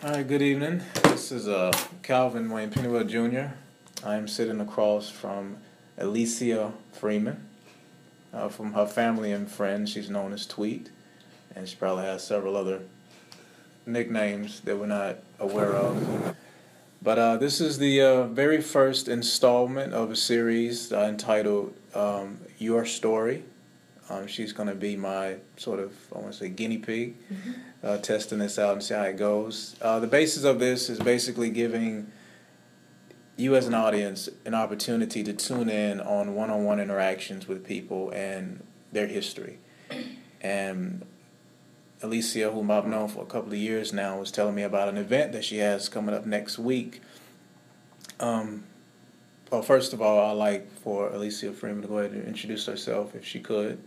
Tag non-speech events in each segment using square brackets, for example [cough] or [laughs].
All right, good evening. This is uh, Calvin Wayne Pennywell Jr. I am sitting across from Alicia Freeman. Uh, from her family and friends, she's known as Tweet, and she probably has several other nicknames that we're not aware of. But uh, this is the uh, very first installment of a series uh, entitled um, Your Story. Um, she's going to be my sort of, I want to say, guinea pig, mm-hmm. uh, testing this out and see how it goes. Uh, the basis of this is basically giving you as an audience an opportunity to tune in on one-on-one interactions with people and their history. [clears throat] And Alicia, whom I've known for a couple of years now, was telling me about an event that she has coming up next week. Um, well, first of all, I'd like for Alicia Freeman to go ahead and introduce herself, if she could.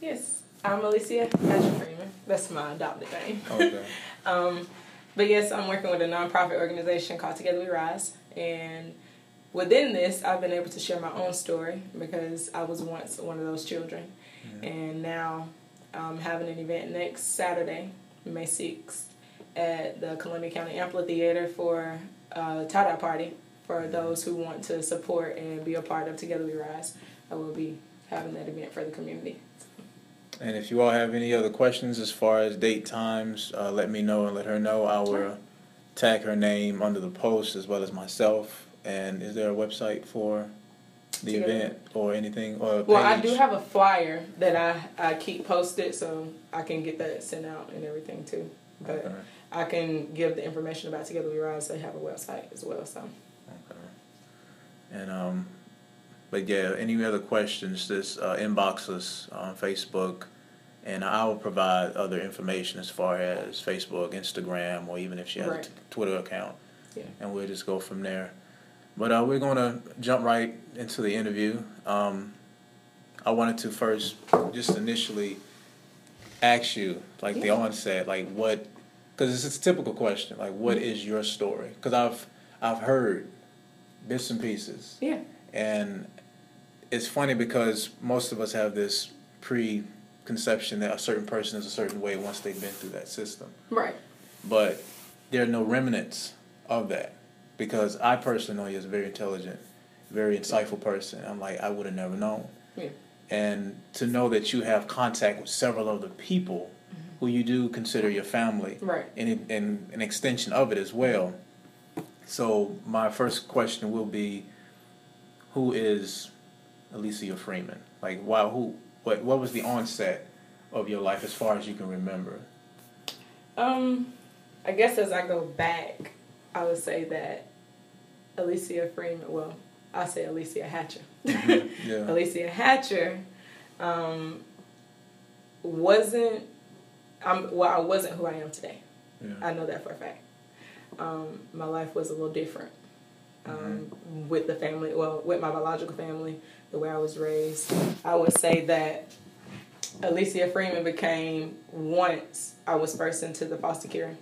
Yes, I'm Alicia Patrick Freeman. That's my adopted name. Okay. [laughs] um, but yes, I'm working with a nonprofit organization called Together We Rise, and within this, I've been able to share my own story because I was once one of those children, and now I'm having an event next Saturday, May 6th, at the Columbia County Amphitheater for a tie-dye party for those who want to support and be a part of Together We Rise. I will be having that event for the community. And if you all have any other questions as far as date times, uh, let me know and let her know. I will tag her name under the post as well as myself. And is there a website for the event or anything or well i do have a flyer that i i keep posted so i can get that sent out and everything too. But okay. i can give the information about together we rise. They have a website as well so. Okay. And um but yeah, any other questions, just uh, inbox us on Facebook, and I will provide other information as far as Facebook, Instagram, or even if she has right. a t- Twitter account. Yeah. And we'll just go from there. But uh, we're going to jump right into the interview. Um, I wanted to first just initially ask you, like yeah. the onset, like what, because it's a typical question, like what mm-hmm. is your story? Because I've I've heard bits and pieces. Yeah. And it's funny because most of us have this preconception that a certain person is a certain way once they've been through that system. Right. But there are no remnants of that because I personally know you as a very intelligent, very insightful person. I'm like, I would have never known. Yeah. And to know that you have contact with several other people mm-hmm. who you do consider your family, right. and, and an extension of it as well. So my first question will be, who is Alicia Freeman? Like, why? Who? What? What was the onset of your life as far as you can remember? Um, I guess as I go back, I would say that Alicia Freeman. Well, I say Alicia Hatcher. Mm-hmm. [laughs] Yeah. Alicia Hatcher um, wasn't. I'm well. I wasn't who I am today. Yeah. I know that for a fact. Um, my life was a little different um, mm-hmm. with the family. Well, with my biological family, the way I was raised. I would say that Alicia Freeman became once I was first into the foster care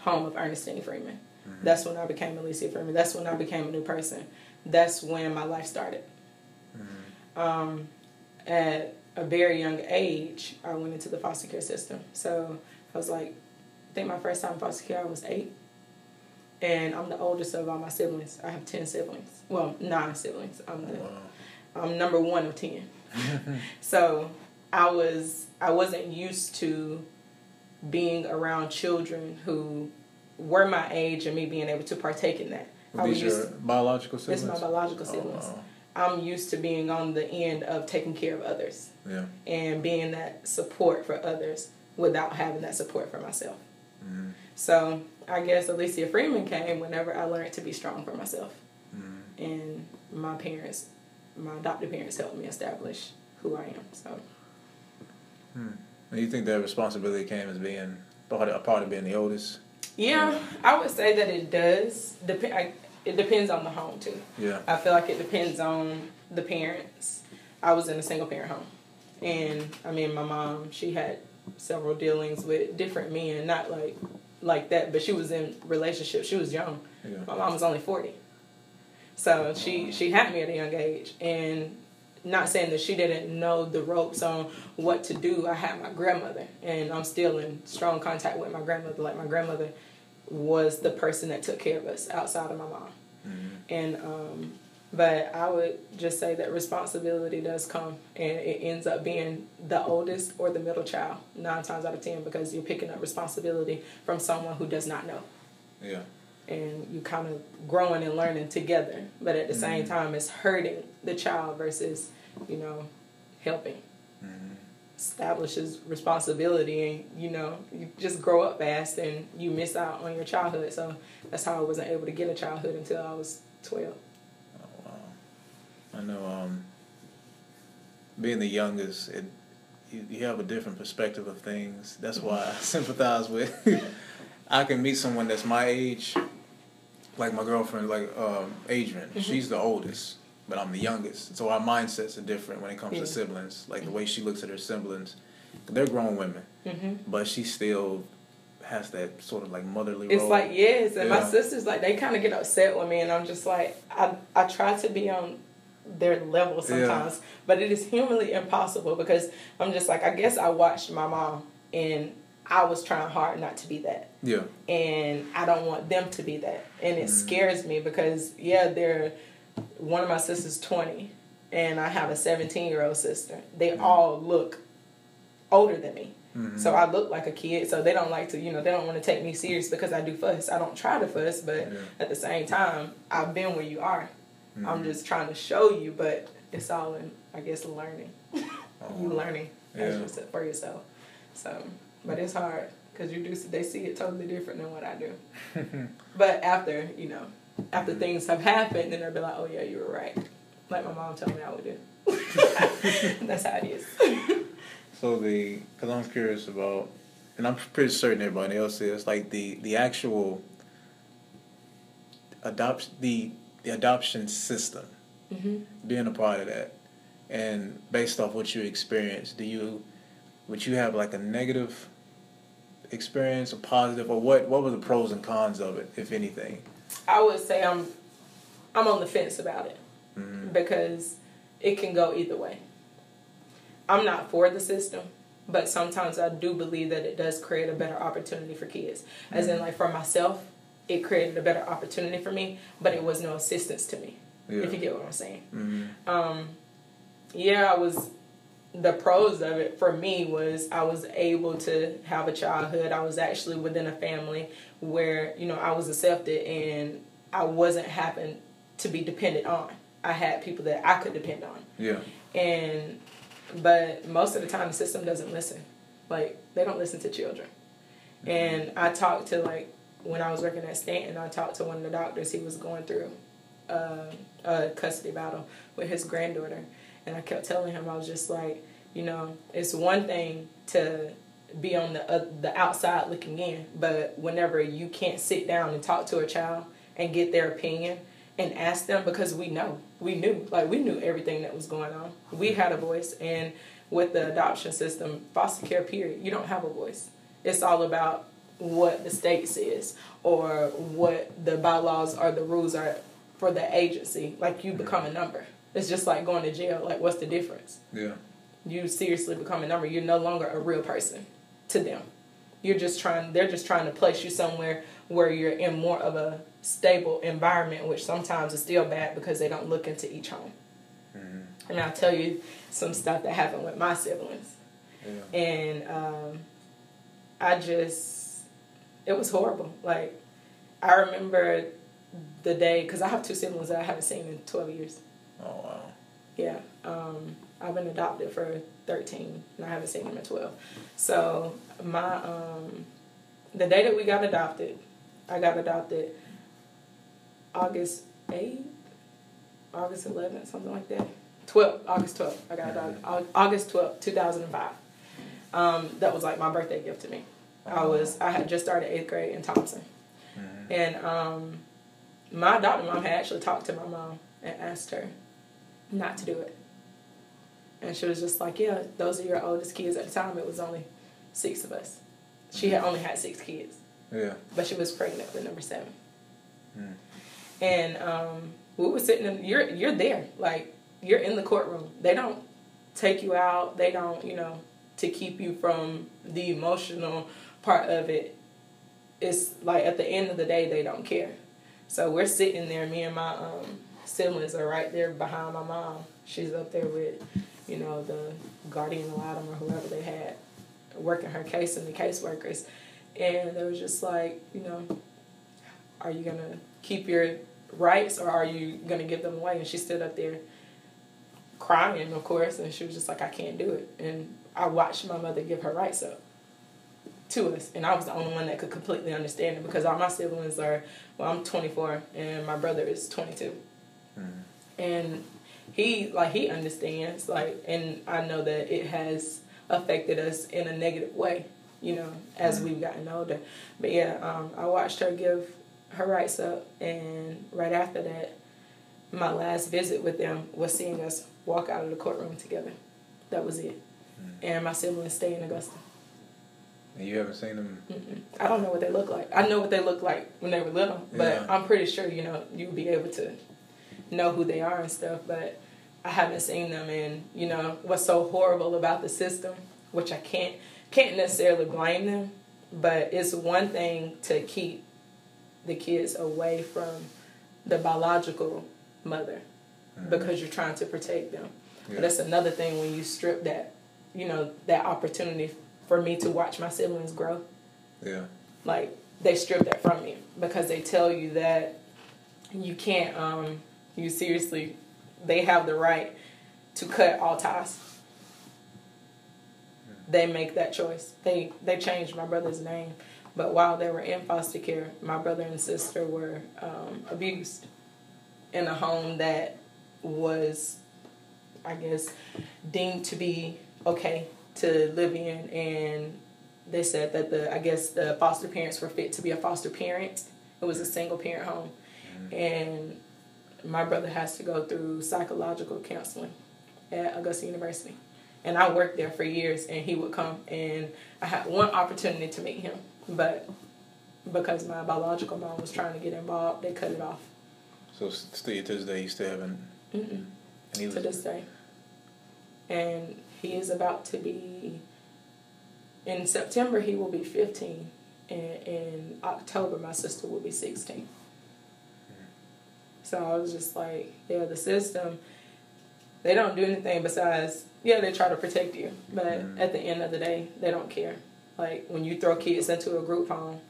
home of Ernestine Freeman. Mm-hmm. That's when I became Alicia Freeman. That's when I became a new person. That's when my life started. Mm-hmm. Um, at a very young age, I went into the foster care system. So I was like, I think my first time in foster care, I was eight. And I'm the oldest of all my siblings. I have 10 siblings. Well, nine siblings. I'm the. Wow I'm number one of ten. [laughs] so I was I wasn't used to being around children who were my age and me being able to partake in that. Were these your to, biological siblings? It's my biological oh, siblings. Oh, wow. I'm used to being on the end of taking care of others. Yeah. And being that support for others without having that support for myself. So I guess Alicia Freeman came whenever I learned to be strong for myself. Mm-hmm. And my parents my adopted parents helped me establish who I am. So. Hmm. And you think that responsibility came as being part of, a part of being the oldest? Yeah, I would say that it does. Dep- it depends on the home too. Yeah. I feel like it depends on the parents. I was in a single parent home, and I mean, my mom she had several dealings with different men, not like like that, but she was in relationships. She was young. Yeah. My mom was only forty. So she she had me at a young age, and not saying that she didn't know the ropes on what to do. I had my grandmother, and I'm still in strong contact with my grandmother. Like my grandmother was the person that took care of us outside of my mom. Mm-hmm. And um, but I would just say that responsibility does come and it ends up being the oldest or the middle child, nine times out of ten, because you're picking up responsibility from someone who does not know. Yeah. And you kind of growing and learning together. But at the mm-hmm. same time, it's hurting the child versus, you know, helping. Mm-hmm. Establishes responsibility, and you know, you just grow up fast and you miss out on your childhood. So that's how I wasn't able to get a childhood until I was 12. I know. Um, being the youngest, it you, you have a different perspective of things. That's why I [laughs] sympathize with. [laughs] I can meet someone that's my age, like my girlfriend, like um, Adrian. Mhm. She's the oldest, but I'm the youngest. So our mindsets are different when it comes Yeah. to siblings. Like the way she looks at her siblings, they're grown women, Mm-hmm. but she still has that sort of like motherly It's role. like yes, and my sisters like they kind of get upset with me, and I'm just like I I try to be on their level sometimes, but it is humanly impossible because I'm just like I guess I watched my mom and I was trying hard not to be that, yeah, and I don't want them to be that, and it Mhm. scares me because yeah, they're one of my sisters twenty, and I have a 17 year old sister. They Mhm. all look older than me. Mhm. So I look like a kid, so they don't like to, you know, they don't want to take me serious because I do fuss. I don't try to fuss, but Yeah. at the same time, I've been where you are. I'm Mhm. just trying to show you, but it's all in, I guess, learning. [laughs] Oh, You wow. learning as Yeah. yourself, for yourself. So, but it's hard because you do they see it totally different than what I do. [laughs] But after, you know, after things have happened, then they'll be like, oh yeah, you were right. Like my mom told me I would do. [laughs] That's how it is. So the, because I'm curious about, and I'm pretty certain everybody else is, like the the actual adoption, the the adoption system, hmm being a part of that, and based off what you experienced, do you, would you have like a negative experience, a positive, or what? What were the pros and cons of it, if anything? I would say I'm, I'm on the fence about it. Mm-hmm. because it can go either way. I'm not for the system, but sometimes I do believe that it does create a better opportunity for kids. As in, like for myself, it created a better opportunity for me, but it was no assistance to me. Yeah. If you get what I'm saying. Mm-hmm. Um, yeah, I was. The pros of it for me was I was able to have a childhood. I was actually within a family where you know I was accepted and I wasn't having to be dependent on. I had people that I could depend on, Yeah. and but most of the time the system doesn't listen. Like they don't listen to children. And I talked to like when I was working at Stanton, I talked to one of the doctors. He was going through uh, a custody battle with his granddaughter, and I kept telling him I was just like, you know, it's one thing to be on the uh, the outside looking in, but whenever you can't sit down and talk to a child and get their opinion and ask them because we know we knew like we knew everything that was going on. We had a voice, and with the adoption system, foster care period, you don't have a voice. It's all about what the state says or what the bylaws or the rules are for the agency. Like you become a number. It's just like going to jail. Like what's the difference? Yeah. You seriously become a number. You're no longer a real person to them. You're just trying. They're just trying to place you somewhere where you're in more of a stable environment, which sometimes is still bad because they don't look into each home. Mm-hmm. And I'll tell you some stuff that happened with my siblings. Yeah. And um, I just, it was horrible. Like, I remember the day, because I have two siblings that I haven't seen in 12 years. Oh wow. Yeah. Um, I've been adopted for 13, and I haven't seen them in 12. So, my, um, the day that we got adopted, I got adopted August 8th, August 11th, something like that. 12th, August 12th. I got adopted August 12th, 2005. Um, that was like my birthday gift to me. I was I had just started eighth grade in Thompson, Mm-hmm. and um, my adopted mom had actually talked to my mom and asked her not to do it, and she was just like, "Yeah, those are your oldest kids." At the time, it was only six of us. She had only had six kids, Yeah. but she was pregnant with number seven. Mm. And um, we were sitting in. You're you're there, like you're in the courtroom. They don't take you out. They don't, you know, to keep you from the emotional part of it. it's like at the end of the day they don't care. So we're sitting there, me and my um, siblings are right there behind my mom. She's up there with, you know, the guardian ad litem or whoever they had working her case and the caseworkers. And it was just like, you know, are you gonna keep your rights or are you gonna give them away? And she stood up there crying, of course, and she was just like, I can't do it. And I watched my mother give her rights up to us, and I was the only one that could completely understand it because all my siblings are, well, I'm 24 and my brother is 22, mm-hmm. and he like he understands like, and I know that it has affected us in a negative way, you know, as mm-hmm. we've gotten older. But yeah, um, I watched her give her rights up, and right after that, my last visit with them was seeing us walk out of the courtroom together. That was it. Mm-hmm. And my siblings stay in Augusta. And you haven't seen them? Mm-mm. I don't know what they look like. I know what they look like when they were little, but yeah. I'm pretty sure you know you'll be able to know who they are and stuff. But I haven't seen them, and you know what's so horrible about the system, which I can't can't necessarily blame them, but it's one thing to keep the kids away from the biological mother mm-hmm. because you're trying to protect them. Yeah. But that's another thing when you strip that, you know, that opportunity for me to watch my siblings grow. Yeah. Like they strip that from me because they tell you that you can't um you seriously they have the right to cut all ties. They make that choice. They they changed my brother's name, but while they were in foster care, my brother and sister were um, abused in a home that was, I guess, deemed to be okay to live in, and they said that the I guess the foster parents were fit to be a foster parent. It was a single parent home, mm-hmm. and my brother has to go through psychological counseling at Augusta University. And I worked there for years, and he would come, and I had one opportunity to meet him, but because my biological mom was trying to get involved, they cut it off. So still to this day, you still haven't. Mm-mm. to this day, and he is about to be. In September, he will be fifteen, and in October, my sister will be sixteen. Mm-hmm. So I was just like, yeah, the system. They don't do anything besides, yeah, they try to protect you, but mm-hmm. at the end of the day, they don't care. Like when you throw kids into a group home,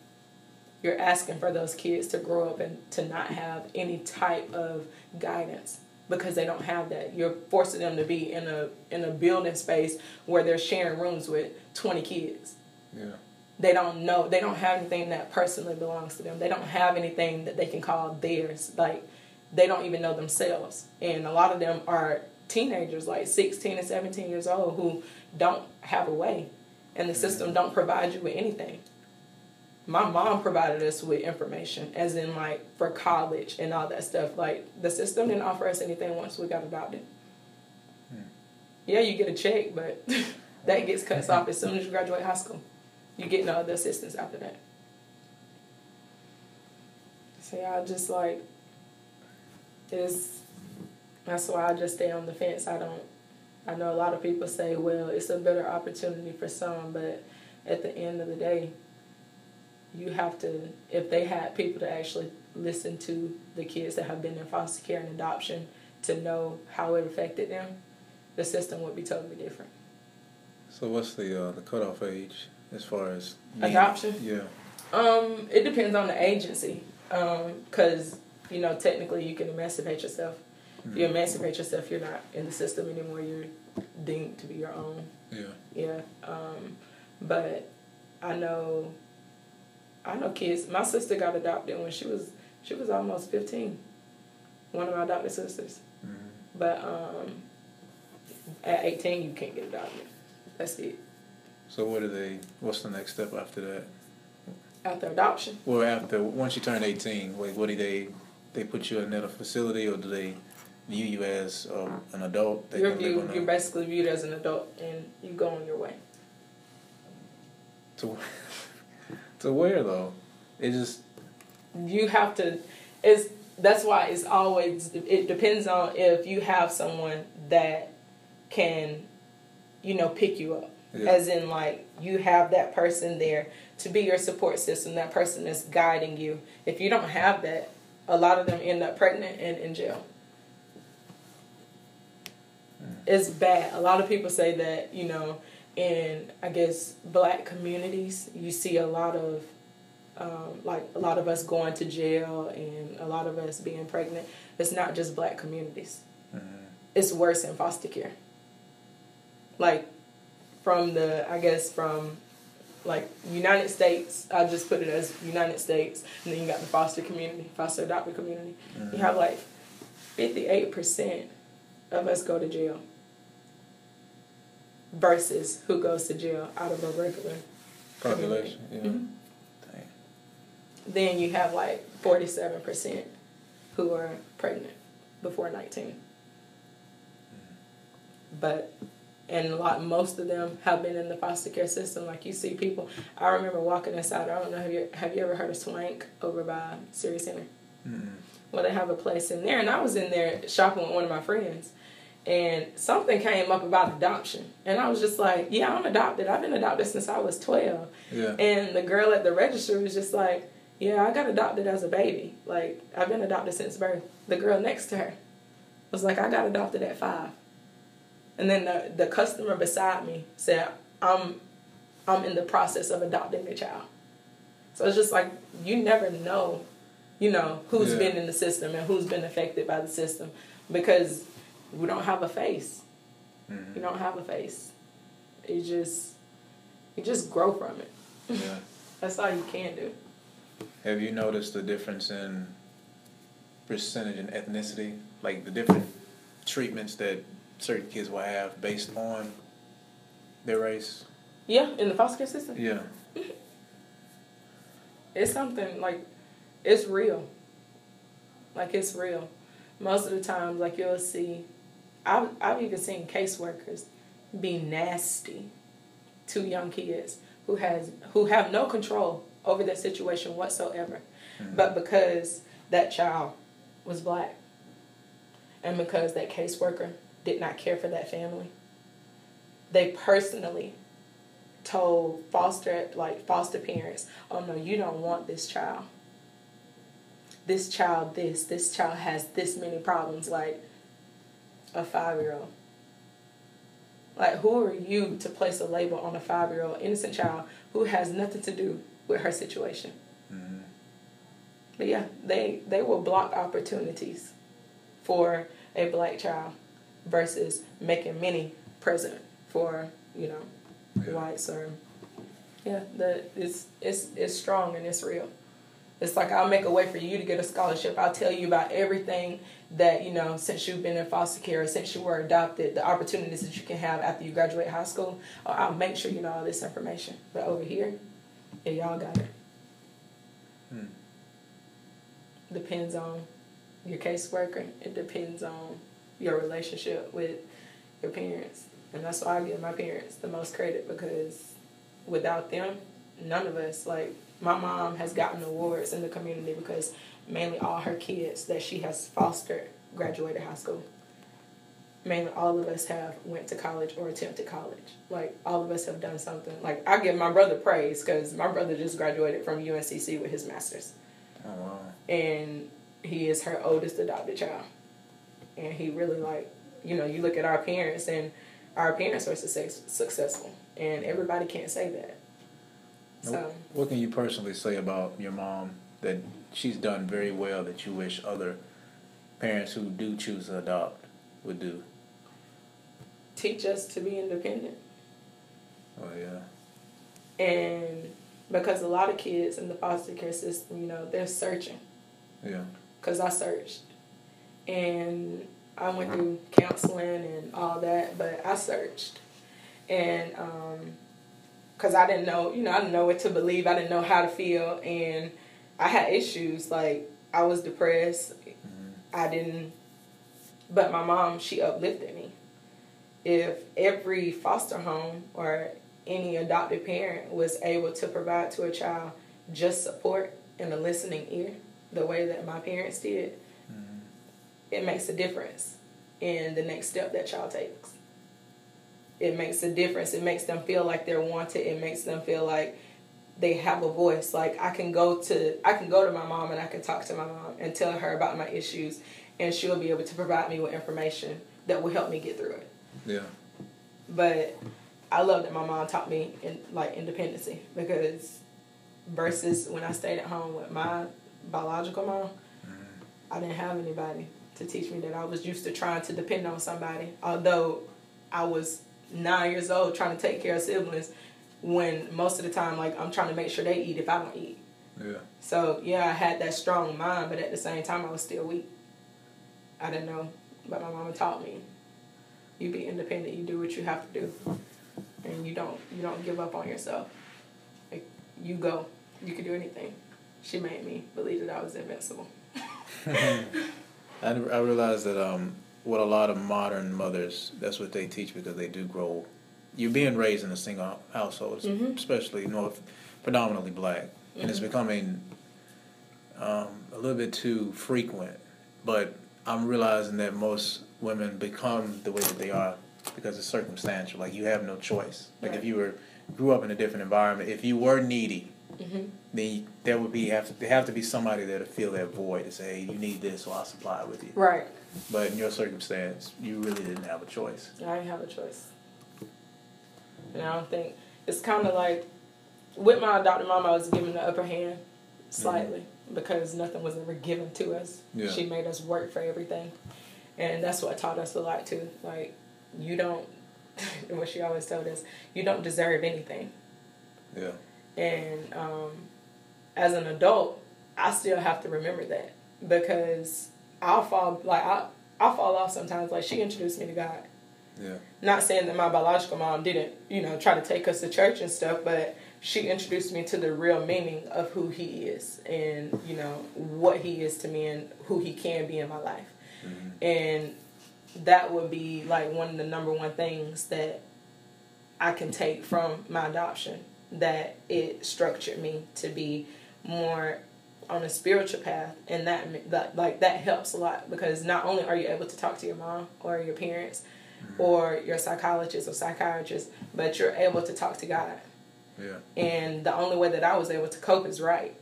you're asking for those kids to grow up and to not have any type of guidance because they don't have that. You're forcing them to be in a in a building space where they're sharing rooms with 20 kids. Yeah. They don't know. They don't have anything that personally belongs to them. They don't have anything that they can call theirs. Like they don't even know themselves. And a lot of them are teenagers like 16 and 17 years old who don't have a way and the system don't provide you with anything my mom provided us with information, as in like for college and all that stuff. Like the system didn't offer us anything once we got adopted. Hmm. Yeah, you get a check, but [laughs] that gets cut off as soon as you graduate high school. You get no other assistance after that. So I just like it's that's why I just stay on the fence. I don't I know a lot of people say, well, it's a better opportunity for some, but at the end of the day, you have to if they had people to actually listen to the kids that have been in foster care and adoption to know how it affected them, the system would be totally different. So what's the uh, the cutoff age as far as adoption? Yeah. Um, it depends on the agency, Um, because um, you know technically you can emancipate yourself. Mm-hmm. If you mm-hmm. emancipate yourself, you're not in the system anymore. You're deemed to be your own. Yeah. Yeah. Um, but I know I know kids. My sister got adopted when she was she was almost fifteen. One of my adopted sisters. Mm-hmm. But um, at eighteen, you can't get adopted. That's it. So what do they? What's the next step after that? After adoption. Well, after once you turn eighteen, like what do they? They put you in a facility, or do they view you as um, an adult? You're viewed. You're basically viewed as an adult, and you go on your way. To [laughs] to wear though? It just you have to. It's that's why it's always. It depends on if you have someone that can, you know, pick you up. Yeah. As in, like, you have that person there to be your support system. That person is guiding you. If you don't have that, a lot of them end up pregnant and in jail. Mm. It's bad. A lot of people say that, you know, in, I guess, black communities, you see a lot of, um, like, a lot of us going to jail and a lot of us being pregnant. It's not just black communities. Mm-hmm. It's worse in foster care. Like, from the I guess from like United States, I just put it as United States, and then you got the foster community, foster adopted community. Mm-hmm. You have like fifty eight percent of us go to jail versus who goes to jail out of a regular population. Yeah. Mm-hmm. Then you have like forty seven percent who are pregnant before nineteen. Mm-hmm. But and a lot most of them have been in the foster care system like you see people i remember walking inside i don't know have you have you ever heard of swank over by Sirius Center mm-hmm. well they have a place in there and i was in there shopping with one of my friends and something came up about adoption. And i was just like yeah i'm adopted. I've been adopted since i was 12 yeah. and the girl at the register was just like yeah i got adopted as a baby. Like i've been adopted since birth. The girl next to her was like i got adopted at five. And then the, the customer beside me said, I'm I'm in the process of adopting a child. So it's just like you never know, you know, who's yeah. been in the system and who's been affected by the system. Because we don't have a face. Mm-hmm. You don't have a face. You just you just grow from it. Yeah. [laughs] That's all you can do. Have you noticed the difference in percentage and ethnicity? Like the different treatments that certain kids will have based on their race. Yeah, in the foster care system. Yeah. [laughs] it's something like it's real. Like it's real. Most of the times, like you'll see, I've I've even seen caseworkers be nasty to young kids who has who have no control over their situation whatsoever, mm-hmm. but because that child was black, and because that caseworker did not care for that family. They personally told foster like foster parents, "Oh no, you don't want this child. This child this, this child has this many problems like a 5-year-old." Like who are you to place a label on a 5-year-old innocent child who has nothing to do with her situation? Mm-hmm. But yeah, they they will block opportunities for a black child versus making many present for you know yeah. whites or yeah the it's it's it's strong and it's real it's like i'll make a way for you to get a scholarship. I'll tell you about everything that you know since you've been in foster care since you were adopted the opportunities that you can have after you graduate high school. I'll make sure you know all this information. But over here yeah y'all got it. Hmm. depends on your caseworker. It depends on your relationship with your parents. And that's why I give my parents the most credit because without them, none of us, like, my mom has gotten awards in the community because mainly all her kids that she has fostered graduated high school. Mainly all of us have went to college or attempted college. Like all of us have done something. Like I give my brother praise because my brother just graduated from UNCC with his master's. Oh wow! And he is her oldest adopted child and he really like you know you look at our parents and our parents are success, successful and everybody can't say that so. What can you personally say about your mom that she's done very well that you wish other parents who do choose to adopt would do? Teach us to be independent. Oh yeah. And because a lot of kids in the foster care system you know they're searching. Yeah. Because i searched. And I went through counseling and all that, but I searched, and um, because I didn't know, you know, I didn't know what to believe, I didn't know how to feel, and I had issues like I was depressed, mm-hmm. I didn't, but my mom she uplifted me. If every foster home or any adopted parent was able to provide to a child just support and a listening ear, the way that my parents did it makes a difference in the next step that child takes. It makes a difference. It makes them feel like they're wanted. It makes them feel like they have a voice. Like I can go to I can go to my mom and I can talk to my mom and tell her about my issues and she'll be able to provide me with information that will help me get through it. Yeah. But I love that my mom taught me in like independency because versus when I stayed at home with my biological mom, mm-hmm. I didn't have anybody to teach me that. I was used to trying to depend on somebody. Although I was nine years old trying to take care of siblings when most of the time like I'm trying to make sure they eat if I don't eat. Yeah. So yeah, I had that strong mind, but at the same time I was still weak. I didn't know, but my mama taught me. You be independent. You do what you have to do, and you don't you don't give up on yourself. Like you go, you can do anything. She made me believe that I was invincible. [laughs] I I realized that um what a lot of modern mothers that's what they teach because they do grow. You're being raised in a single household, mm-hmm. especially north, predominantly black, mm-hmm. and it's mm-hmm. becoming um, a little bit too frequent. But I'm realizing that most women become the way that they are because it's circumstantial. Like you have no choice. Like right. if you were grew up in a different environment, if you were needy, mm-hmm. then there would be have to there have to be somebody there to fill that void to say, hey, you need this, so I'll supply it with you. Right. But in your circumstance, you really didn't have a choice. I didn't have a choice. And I don't think it's kind of like with my adopted mom, I was given the upper hand slightly. Mm-hmm because nothing was ever given to us. Yeah. She made us work for everything. And that's what taught us a lot too. Like you don't [laughs] what she always told us, you don't deserve anything. Yeah. And um, as an adult, I still have to remember that because I'll fall like I I'll fall off sometimes. Like she introduced me to God. Yeah. Not saying that my biological mom didn't, you know, try to take us to church and stuff, but she introduced me to the real meaning of who he is and you know what he is to me and who he can be in my life mm-hmm. and that would be like one of the number one things that i can take from my adoption that it structured me to be more on a spiritual path and that, that like that helps a lot because not only are you able to talk to your mom or your parents mm-hmm. or your psychologist or psychiatrist but you're able to talk to god yeah. And the only way that I was able to cope is right.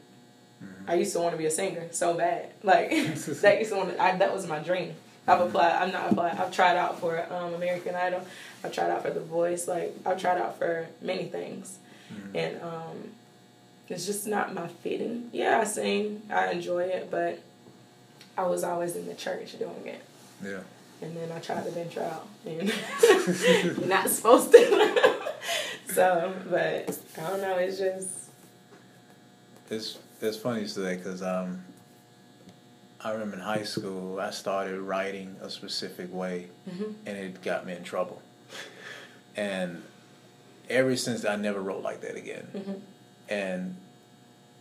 Mm-hmm. I used to want to be a singer so bad. [laughs] Like [laughs] that used to want to, I, that was my dream. I've mm-hmm. applied. I'm not applied. I've tried out for um, American Idol. I've tried out for The Voice. Like I've tried out for many things, mm-hmm. and um, it's just not my fitting. Yeah, I sing. I enjoy it, but I was always in the church doing it. Yeah. And then I tried to venture out, and you're [laughs] not supposed to. [laughs] so, but I don't know. It's just it's it's funny that because um, I remember in high school I started writing a specific way, mm-hmm. and it got me in trouble. and ever since I never wrote like that again. Mm-hmm. And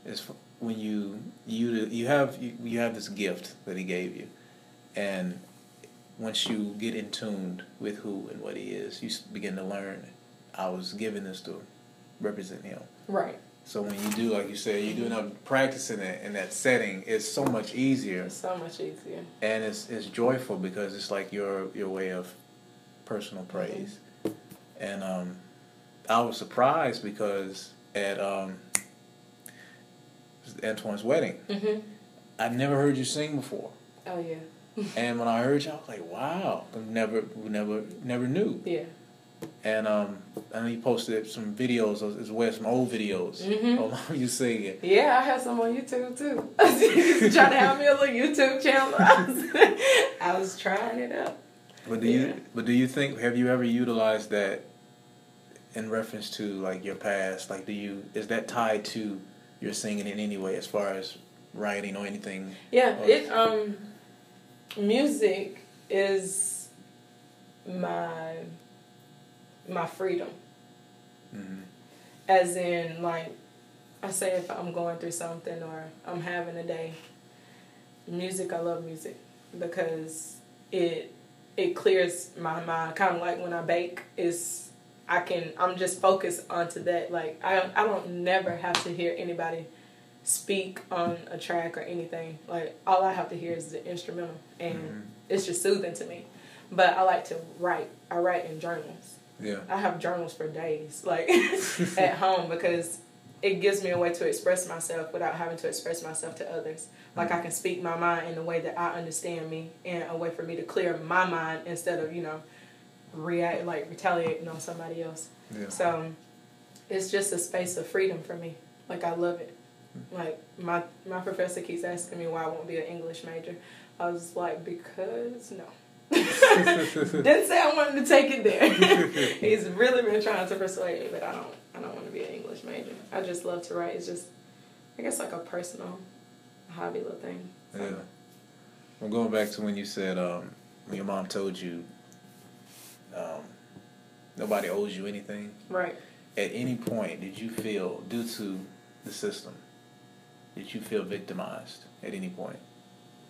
it's when you you you have you, you have this gift that he gave you, and once you get in tuned with who and what he is, you begin to learn I was given this to represent him. Right. So when you do, like you said, you do enough practicing it in that setting, it's so much easier. It's so much easier. And it's it's joyful because it's like your your way of personal praise. Mm-hmm. And um, I was surprised because at um, Antoine's wedding, mm-hmm. I never heard you sing before. Oh yeah. [laughs] and when I heard you, I was like, "Wow!" I never, never, never knew. Yeah and um, and he posted some videos as well, some old videos mm-hmm. of [laughs] you singing. Yeah, I have some on YouTube too. [laughs] trying to have me a little YouTube channel. I was, I was trying it out. But do yeah. you but do you think have you ever utilized that in reference to like your past? Like, do you is that tied to your singing in any way as far as writing or anything? Yeah, or, it um, music is my my freedom. Mm-hmm. As in, like, I say if I'm going through something or I'm having a day, music, I love music because it it clears my mind. Kind of like when I bake, is I can I'm just focused onto that. Like I I don't never have to hear anybody speak on a track or anything. Like all I have to hear is the instrumental, and mm-hmm. it's just soothing to me. But I like to write. I write in journals Yeah. I have journals for days, like [laughs] at home, because it gives me a way to express myself without having to express myself to others. Like I can speak my mind in a way that I understand me, and a way for me to clear my mind instead of you know react like retaliating on somebody else. Yeah. So it's just a space of freedom for me. Like I love it. Like my my professor keeps asking me why I won't be an English major. I was like because no. [laughs] Didn't say I wanted to take it there. [laughs] He's really been trying to persuade me, but I don't. I don't want to be an English major. I just love to write. It's just, I guess, like a personal hobby little thing. So. Yeah. Well, going back to when you said um, when your mom told you um, nobody owes you anything. Right. At any point, did you feel, due to the system, did you feel victimized at any point?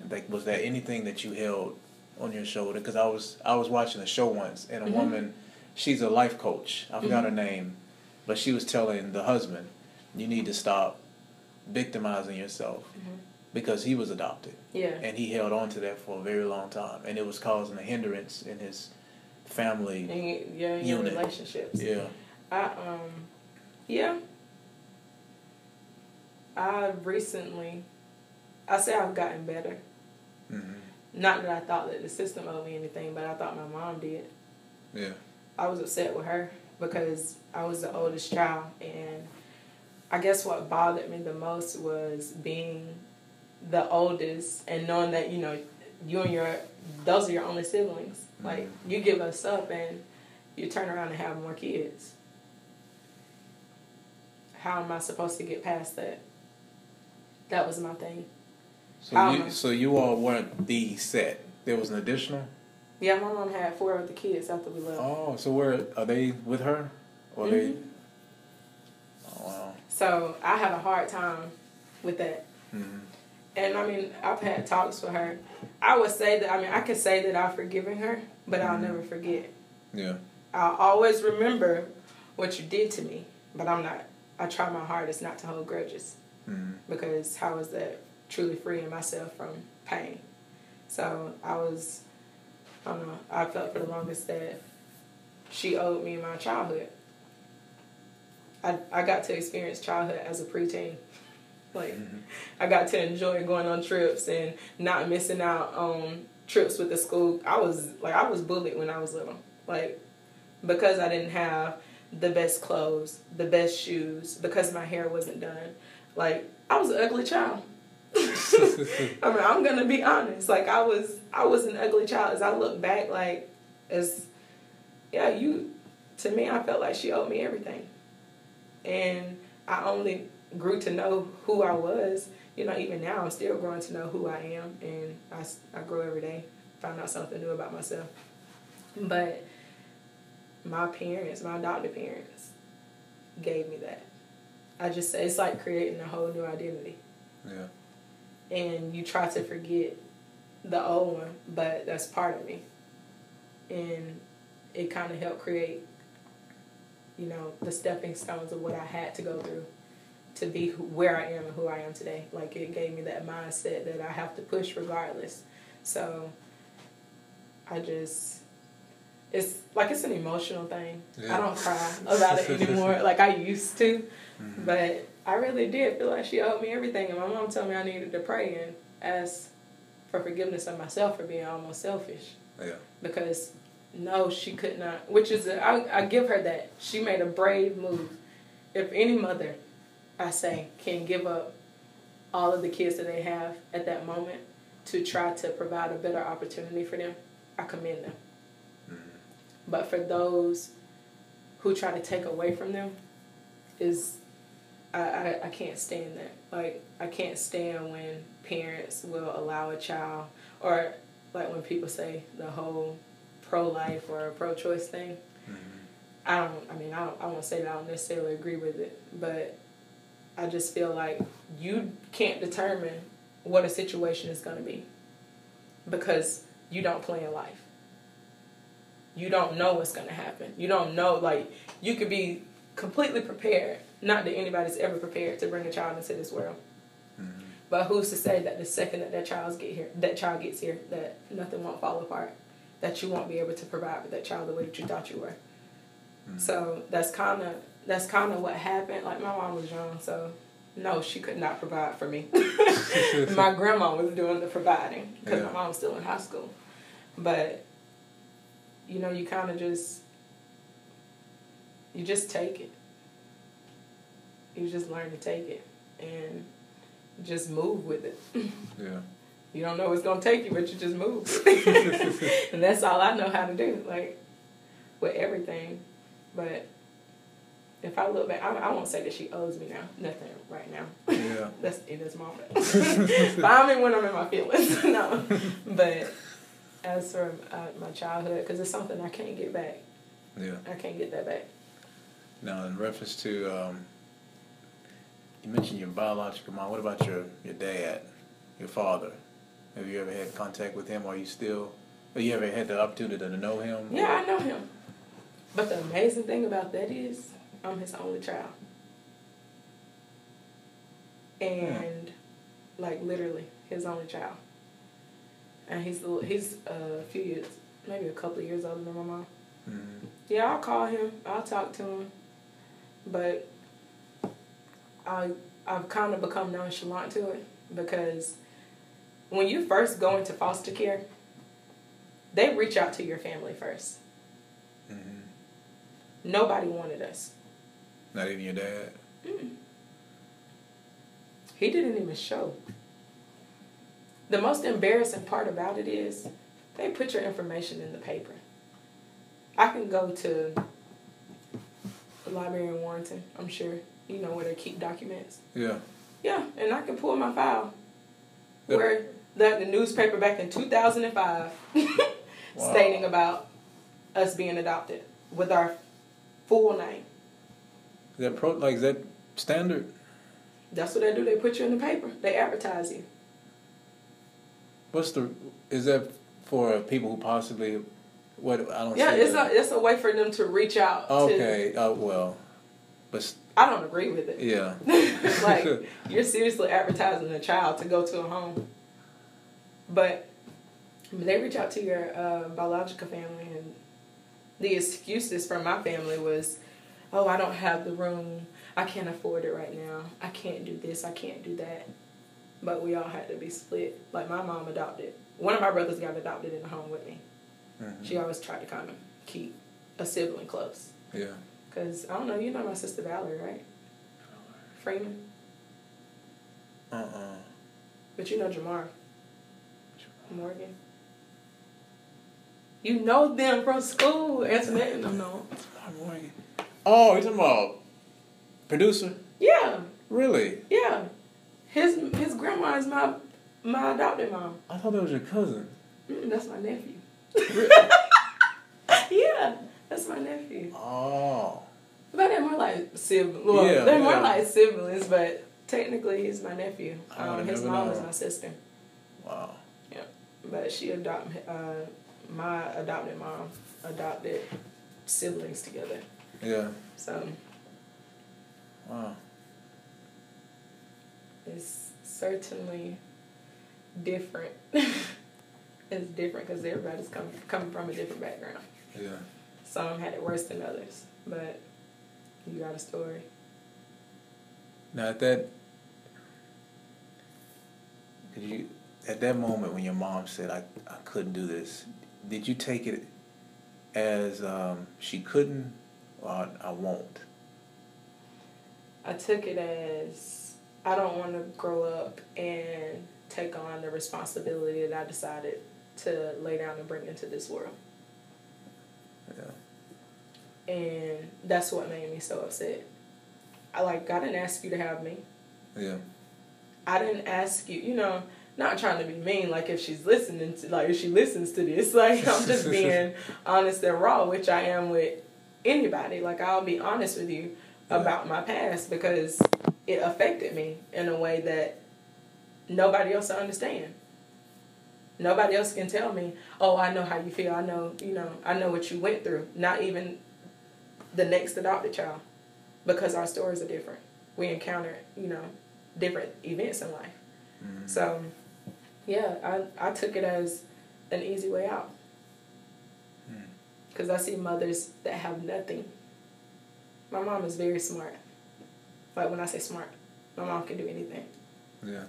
Like, was there anything that you held on your shoulder? Because I was I was watching a show once, and a Mhm. woman, she's a life coach. I forgot Mhm. her name, but she was telling the husband, "You need to stop victimizing yourself." Mhm. Because he was adopted Yeah. and he held on to that for a very long time, and it was causing a hindrance in his family. And yeah, your Unit. relationships. Yeah, I um, yeah. I recently, I say I've gotten better. hmm Not that I thought that the system owed me anything, but I thought my mom did. yeah, I was upset with her because I was the oldest child, and I guess what bothered me the most was being the oldest and knowing that you know you and your those are your only siblings. Like you give us up and you turn around and have more kids. How am I supposed to get past that? That was my thing. So How you, so you all weren't the set. There was an additional. Yeah, my mom had four of the kids after we left. Oh, so where are they with her? Or they? Mhm. Oh wow. So I had a hard time with that. hmm And I mean, I've had talks with her. I would say that, I mean, I could say that I've forgiven her, but I'll Mhm. never forget. Yeah. I'll always remember what you did to me, but I'm not, I try my hardest not to hold grudges hmm because how is that truly freeing myself from pain? So I was, I don't know, I felt for the longest that she owed me my childhood. I, I got to experience childhood as a preteen. Like, hmm I got to enjoy going on trips and not missing out on trips with the school. I was like I was bullied when I was little. Like because I didn't have the best clothes, the best shoes, because my hair wasn't done. Like I was an ugly child. [laughs] I mean, I'm gonna be honest. Like I was I was an ugly child as I look back like as yeah, you to me I felt like she owed me everything. And I only grew to know who I was. You know, even now I'm still growing to know who I am, and I, I grow every day, find out something new about myself. But my parents, my adopted parents, gave me that. I just say it's like creating a whole new identity, Yeah. and you try to forget the old one, but that's part of me, and it kind of helped create, you know, the stepping stones of what I had to go through to be who, where I am and who I am today. Like it gave me that mindset that I have to push regardless. So I just it's like it's an emotional thing. Yeah. I don't cry about it anymore [laughs] like I used to, Mhm. but I really did feel like she owed me everything and my mom told me I needed to pray and ask for forgiveness of myself for being almost selfish Yeah. because no, she could not. Which is, a, I, I give her that. She made a brave move. If any mother, I say, can give up all of the kids that they have at that moment to try to provide a better opportunity for them, I commend them. Mhm. But for those who try to take away from them, is I, I, I can't stand that. Like I can't stand when parents will allow a child or like when people say the whole pro life or pro choice thing. Mhm. I don't I mean I don't I won't say that I don't necessarily agree with it, but I just feel like you can't determine what a situation is gonna be because you don't plan life. You don't know what's gonna happen. You don't know like you could be completely prepared. Not that anybody's ever prepared to bring a child into this world. Mhm. But who's to say that the second that that child's get here, that child gets here, that nothing won't fall apart, that you won't be able to provide for that child the way that you thought you were. Mm-hmm. So that's kind of that's kind of what happened. Like my mom was young, so no, she could not provide for me. [laughs] [laughs] my grandma was doing the providing because yeah. my mom was still in high school. But you know, you kind of just you just take it. You just learn to take it and just move with it. [laughs] Yeah. You don't know what's gonna take you, but you just move. and that's all I know how to do, like with everything. But if I look back, I, I won't say that she owes me now. Nothing right now. Yeah. [laughs] That's in this moment. [laughs] but I mean when I'm in my feelings. [laughs] no. But as for uh, my childhood, because it's something I can't get back. Yeah. I can't get that back. Now, in reference to, um, you mentioned your biological mom. What about your, your dad, your father? Have you ever had contact with him? Are you still, have you ever had the opportunity to know him? Yeah, or? I know him. But the amazing thing about that is, I'm his only child. And, hmm. like, literally, his only child. And he's he's a few years, maybe a couple of years older than my mom. Mm-hmm. Yeah, I'll call him. I'll talk to him. But I I've kind of become nonchalant to it because when you first go into foster care, they reach out to your family 1st mm-hmm. Nobody wanted us. Not even your dad. Mm-mm. He didn't even show. The most embarrassing part about it is they put your information in the paper. I can go to the library in Warrenton, I'm sure. You know where they keep documents. Yeah. Yeah, and I can pull my file. Yep. Where the, the newspaper back in 2005 [laughs] wow. stating about us being adopted with our full name. That pro like is that standard? That's what they do. They put you in the paper. They advertise you. What's the? Is that for people who possibly? What I don't. Yeah, it's that. a it's a way for them to reach out. Okay. Oh uh, well, but I don't agree with it. Yeah. [laughs] like [laughs] you're seriously advertising a child to go to a home, but they reach out to your uh, biological family, and the excuses from my family was, "Oh, I don't have the room. I can't afford it right now. I can't do this. I can't do that." but we all had to be split. Like my mom adopted. One of my brothers got adopted in the home with me. Mm-hmm. She always tried to kind of keep a sibling close. Yeah. Cause I don't know, you know my sister Valerie, right? Freeman. Uh uh-uh. uh But you know Jamar. Morgan. You know them from school. Antoinette and [laughs] them know. Morgan. Oh, you're talking about producer? Yeah. Really? Yeah. His his grandma is my my adopted mom. I thought that was your cousin. Mm, that's my nephew. [laughs] yeah, that's my nephew. Oh. But they're more like siblings. Well, yeah, they're yeah. more like siblings, but technically he's my nephew. Um, his mom is my sister. Wow. Yeah, but she adopted uh, my adopted mom adopted siblings together. Yeah. So. Wow is certainly different. [laughs] it's different because everybody's coming coming from a different background. Yeah. Some had it worse than others, but you got a story. Now at that, did you at that moment when your mom said I I couldn't do this, did you take it as um, she couldn't or I won't? I took it as I don't want to grow up and take on the responsibility that I decided to lay down and bring into this world. Yeah. And that's what made me so upset. I like I didn't ask you to have me. Yeah. I didn't ask you, you know, not trying to be mean, like if she's listening to like if she listens to this, [laughs] like I'm just [laughs] being honest and raw, which I am with anybody. Like I'll be honest with you about my past because it affected me in a way that nobody else will understand. Nobody else can tell me, oh, I know how you feel. I know, you know, I know what you went through. Not even the next adopted child, because our stories are different. We encounter, you know, different events in life. Mm-hmm. So, yeah, I, I took it as an easy way out. Because. I see mothers that have nothing My mom is very smart. Like when I say smart, my mom can do anything. Yeah.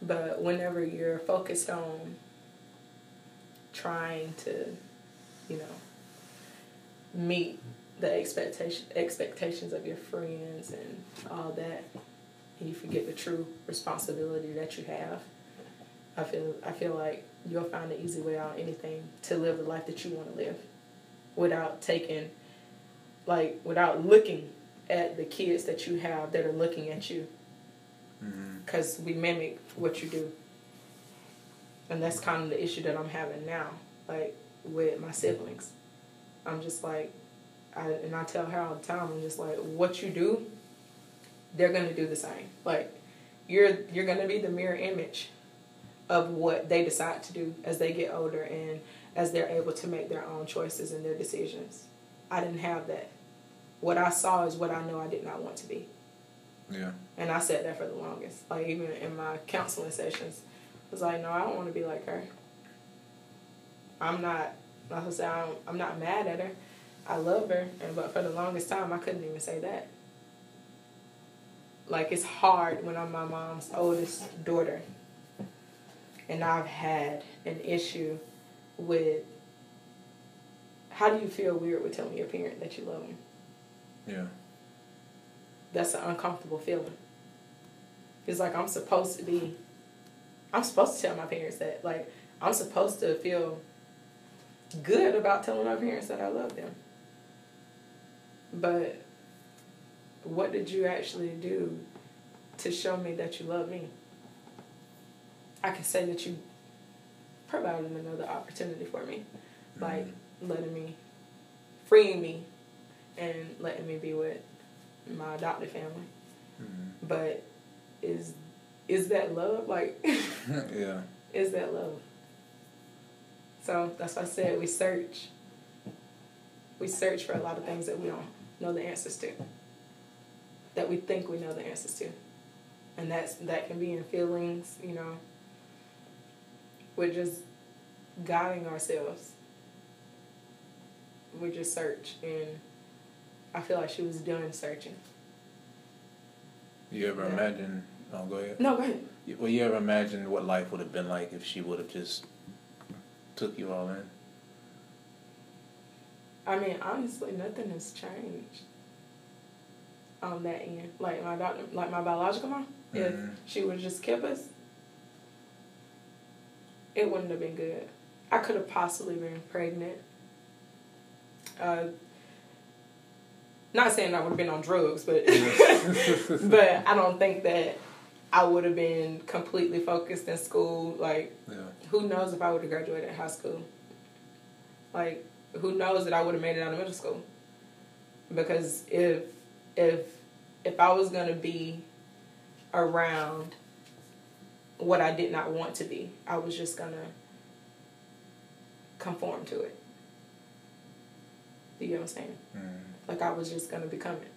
But whenever you're focused on trying to, you know, meet the expectation expectations of your friends and all that, and you forget the true responsibility that you have, I feel I feel like you'll find an easy way out anything to live the life that you want to live, without taking, like without looking at the kids that you have that are looking at you mm-hmm. because we mimic what you do. And that's kind of the issue that I'm having now, like with my siblings. I'm just like, I, and I tell her all the time, I'm just like, what you do, they're gonna do the same. Like, you're you're gonna be the mirror image of what they decide to do as they get older and as they're able to make their own choices and their decisions. I didn't have that. What I saw is what I know I did not want to be. Yeah. And I said that for the longest. Like even in my counseling sessions, I was like, no, I don't want to be like her. I'm not. Like I said, I'm, I'm not mad at her. I love her, and but for the longest time, I couldn't even say that. Like it's hard when I'm my mom's oldest daughter, and I've had an issue with. How do you feel weird with telling your parent that you love them? Yeah. that's an uncomfortable feeling. It's like I'm supposed to be, I'm supposed to tell my parents that. Like, I'm supposed to feel good about telling my parents that I love them. But what did you actually do to show me that you love me? I can say that you provided another opportunity for me, like letting me, freeing me, and letting me be with my adopted family. Mm-hmm. But is is that love? Like, [laughs] [laughs] yeah. is that love? So that's why I said we search. We search for a lot of things that we don't know the answers to. That we think we know the answers to, and that's that can be in feelings, you know. We're just guiding ourselves. We're just search, and I feel like she was done searching. You ever Yeah. imagine? Oh, go ahead. No, go ahead. Well, you ever imagine what life would have been like if she would have just took you all in? I mean, honestly, nothing has changed on that end. Like my doctor, like my biological mom, Mhm. if she would just kept us, it wouldn't have been good. I could have possibly been pregnant. Uh, not saying I would have been on drugs, but [laughs] but I don't think that I would have been completely focused in school. Like Yeah. who knows if I would have graduated high school? Like, who knows that I would have made it out of middle school? Because if if if I was gonna be around what I did not want to be, I was just gonna conform to it. Do You get what I'm saying? Mm. Like I was just gonna become it.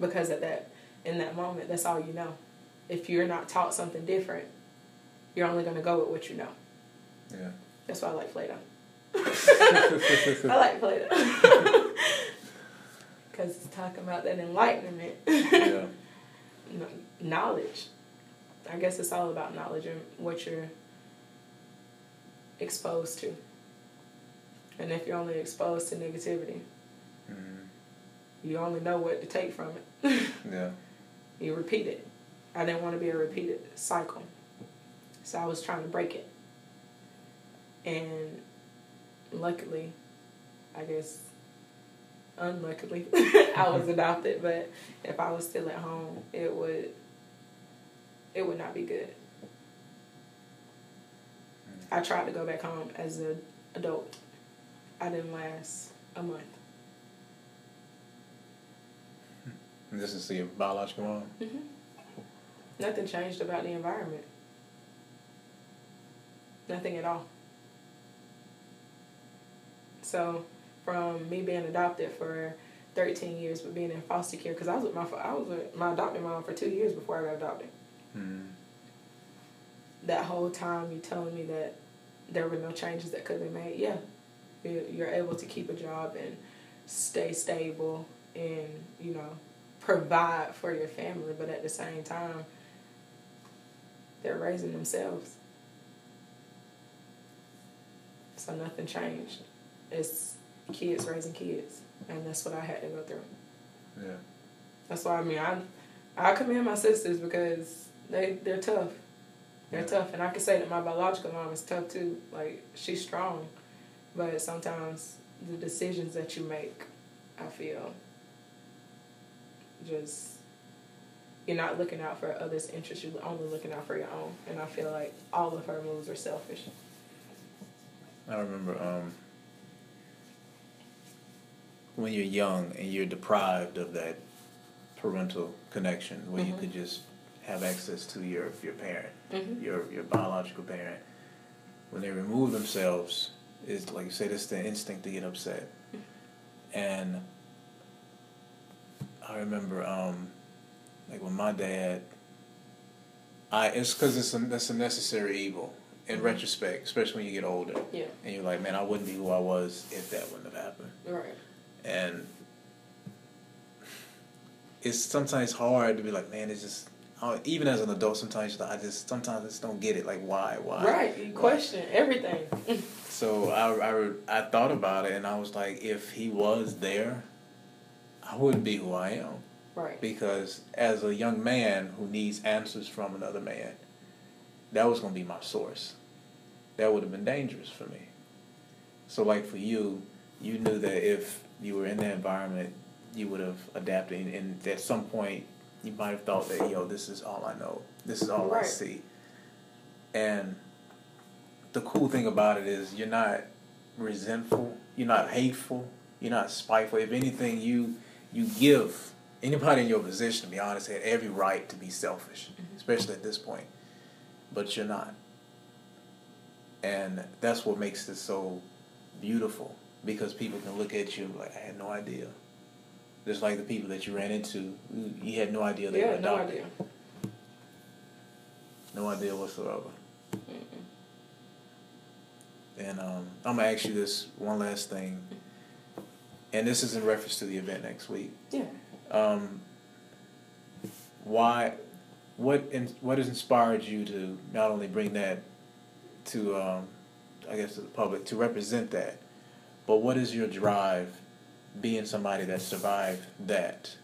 Because at that in that moment, that's all you know. If you're not taught something different, you're only gonna go with what you know. Yeah. That's why I like Plato. [laughs] [laughs] I like Plato. [laughs] Because it's talking about that enlightenment, Yeah. Knowledge. I guess it's all about knowledge and what you're exposed to. And if you're only exposed to negativity, Mm. you only know what to take from it. [laughs] Yeah. you repeat it. I didn't want to be a repeated cycle. So I was trying to break it. And luckily, I guess unluckily, [laughs] I was adopted, but if I was still at home, it would it would not be good. I tried to go back home as an adult. I didn't last a month. And this is your biological mom. hmm Nothing changed about the environment. Nothing at all. So, from me being adopted for 13 years, but being in foster care, because I was with my I was with my adopted mom for two years before I got adopted. Mm. That whole time, you telling me that there were no changes that could be made. Yeah, You- you're able to keep a job and stay stable and you know provide for your family, but at the same time, they're raising themselves. So nothing changed. It's kids raising kids, and that's what I had to go through. Yeah. That's why I mean I, I commend my sisters because they they're tough. They're tough, and I can say that my biological mom is tough too. Like she's strong, but sometimes the decisions that you make, I feel, just you're not looking out for others' interests. You're only looking out for your own, and I feel like all of her moves are selfish. I remember um, when you're young and you're deprived of that parental connection, where you Mhm. could just have access to your your parent, Mhm. your your biological parent. When they remove themselves, is like you said, it's the instinct to get upset. And I remember, um, like when my dad, I it's because it's a that's a necessary evil in Mhm. retrospect, especially when you get older Yeah. and you're like, man, I wouldn't be who I was if that wouldn't have happened. Right. And it's sometimes hard to be like, man, it's just I- even as an adult, sometimes I just sometimes I just don't get it. Like, why, why? Right. You question everything. [laughs] So I, I I thought about it, and I was like, if he was there, I wouldn't be who I am right. because as a young man who needs answers from another man, that was going to be my source. That would have been dangerous for me. So, like for you, you knew that if you were in that environment, you would have adapted, and- and at some point, you might have thought that, yo, this is all I know. This is all I see. And the cool thing about it is you're not resentful, you're not hateful, you're not spiteful. If anything, you you give anybody in your position, to be honest, had every right to be selfish, mm-hmm. especially at this point. But you're not. And that's what makes this so beautiful because people can look at you like, I had no idea. Just like the people that you ran into, you- had no idea they were Yeah. No adopted. idea. No idea whatsoever. Mm-mm. And um, I'm gonna ask you this one last thing, and this is in reference to the event next week. Yeah. Um, why, what, in, what has inspired you to not only bring that to, um, I guess, to the public to represent that, but what is your drive, being somebody that survived that?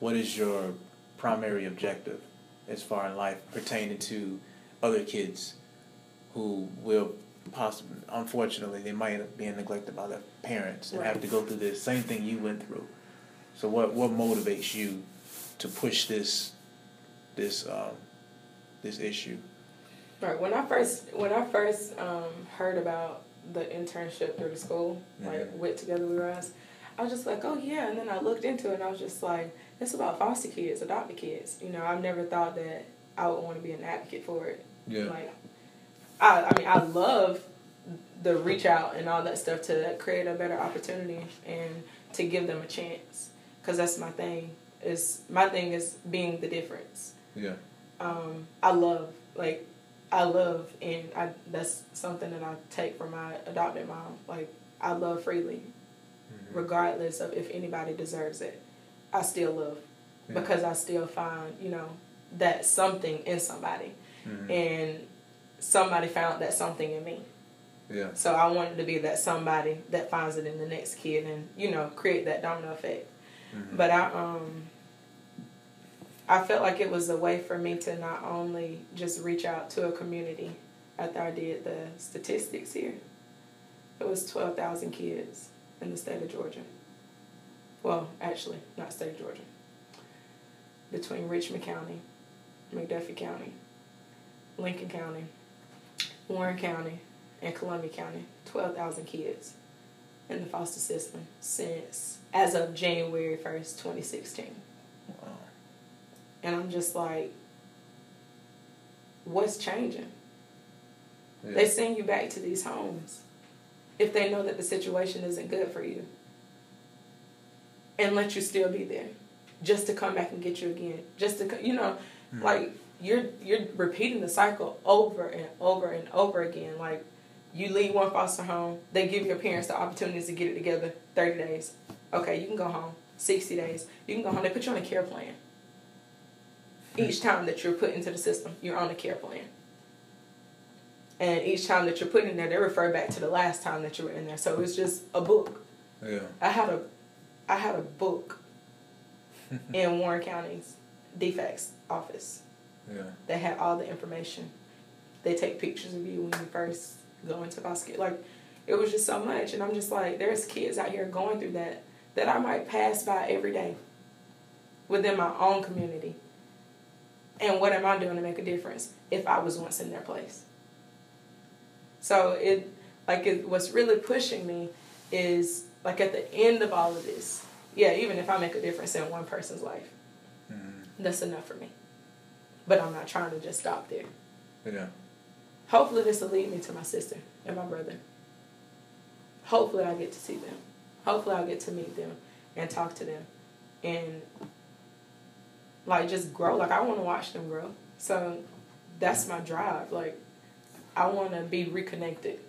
What is your primary objective as far in life pertaining to other kids who will possibly, unfortunately, they might up being neglected by their parents and have to go through the same thing you went through. So what what motivates you to push this this um, this issue? Right. When I first when I first um, heard about the internship through the school, like Mhm. with Together We Rise, I was just like, oh yeah. And then I looked into it, and I was just like, it's about foster kids, adopted kids. You know, I've never thought that I would want to be an advocate for it. Yeah. Like, I I mean, I love the reach out and all that stuff to create a better opportunity and to give them a chance, because that's my thing. Is my thing is being the difference yeah. um, I love like I love and I that's something that I take from my adopted mom. Like I love freely, regardless of if anybody deserves it. I still love Yeah. because I still find you know that something in somebody, Mhm. and somebody found that something in me. Yeah. So I wanted to be that somebody that finds it in the next kid, and you know create that domino effect. Mhm. But I um I felt like it was a way for me to not only just reach out to a community after I did the statistics here. It was twelve thousand kids in the state of Georgia. Well, actually, not state of Georgia. Between Richmond County, McDuffie County, Lincoln County, Warren County, and Columbia County, twelve thousand kids in the foster system since as of January first, twenty sixteen. Wow. And I'm just like, what's changing? Yeah. They send you back to these homes if they know that the situation isn't good for you and let you still be there just to come back and get you again. Just to, you know, Mhm. like you're you're repeating the cycle over and over and over again. Like you leave one foster home, they give your parents the opportunities to get it together 30 days. Okay, you can go home. 60 days. You can go home. They put you on a care plan. Each time that you're put into the system, you're on a care plan. And each time that you're put in there, they refer back to the last time that you were in there. So it's just a book. Yeah. I had a, I had a book [laughs] in Warren County's DFCS office. Yeah. They had all the information. They take pictures of you when you first go into basket. Like, it was just so much. And I'm just like, there's kids out here going through that that I might pass by every day within my own community. And what am I doing to make a difference if I was once in their place? So it, like, it, what's really pushing me is like at the end of all of this, yeah, even if I make a difference in one person's life, Mhm. that's enough for me. But I'm not trying to just stop there. Yeah. Hopefully, this will lead me to my sister and my brother. Hopefully, I get to see them. Hopefully, I'll get to meet them and talk to them and like just grow. Like, I want to watch them grow. So, that's my drive. Like, I want to be reconnected.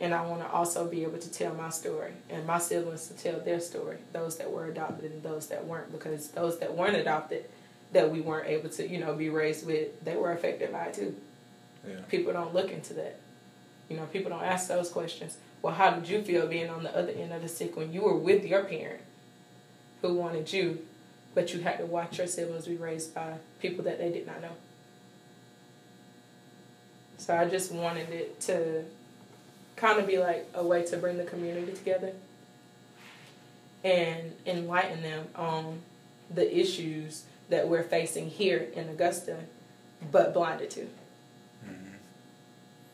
And I want to also be able to tell my story and my siblings to tell their story, those that were adopted and those that weren't, because those that weren't adopted, that we weren't able to, you know, be raised with, they were affected by it too. Yeah. People don't look into that. You know, people don't ask those questions. Well, how did you feel being on the other end of the stick when you were with your parent who wanted you, but you had to watch your siblings be raised by people that they did not know? So I just wanted it to kind of be like a way to bring the community together and enlighten them on the issues that we're facing here in Augusta, but blinded to. Mhm.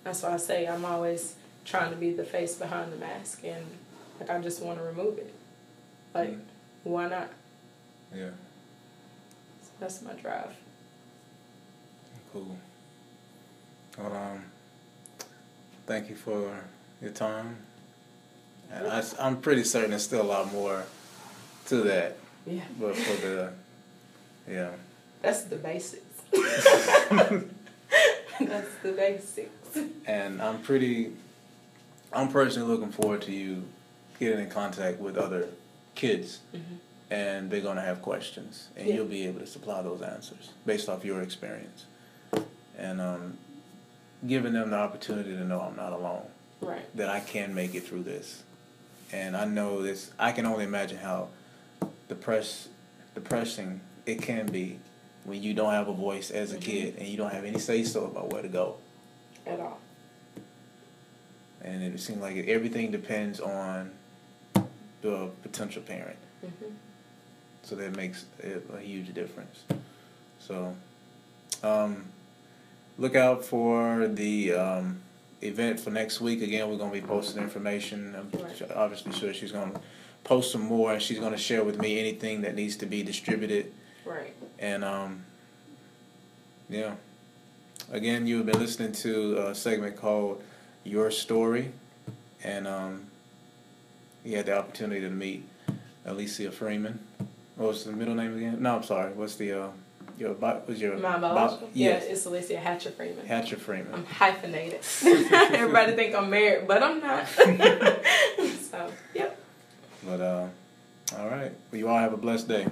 That's why I say I'm always trying to be the face behind the mask, and like I just want to remove it. Like, Mhm. why not? Yeah. So that's my drive. Cool. Well, um, thank you for your time. And I, am pretty certain there's still a lot more to that, Yeah, but for the, yeah, that's the basics. [laughs] [laughs] that's the basics. and I'm pretty, I'm personally looking forward to you getting in contact with other kids, Mhm. and they're gonna have questions, and Yeah. you'll be able to supply those answers based off your experience, and um, giving them the opportunity to know I'm not alone. Right. that I can make it through this. And I know this I can only imagine how depress depressing it can be when you don't have a voice as a Mhm. kid and you don't have any say so about where to go. At all. And it seems like everything depends on the potential parent. hmm So that makes a huge difference. So um, look out for the um, event for next week. Again, we're going to be posting information. I'm obviously sure she's going to post some more and she's going to share with me anything that needs to be distributed. Right. And um, yeah. Again, you've been listening to a segment called Your Story. And um, you had the opportunity to meet Alicia Freeman. What was the middle name again? No, I'm sorry. What's the uh, your bi- was your My bi- yes, Yeah, it's Alicia Hatcher Freeman. Hatcher Freeman. I'm hyphenated. [laughs] Everybody think I'm married, but I'm not. [laughs] so, yep. But uh, all right. Well, you all have a blessed day.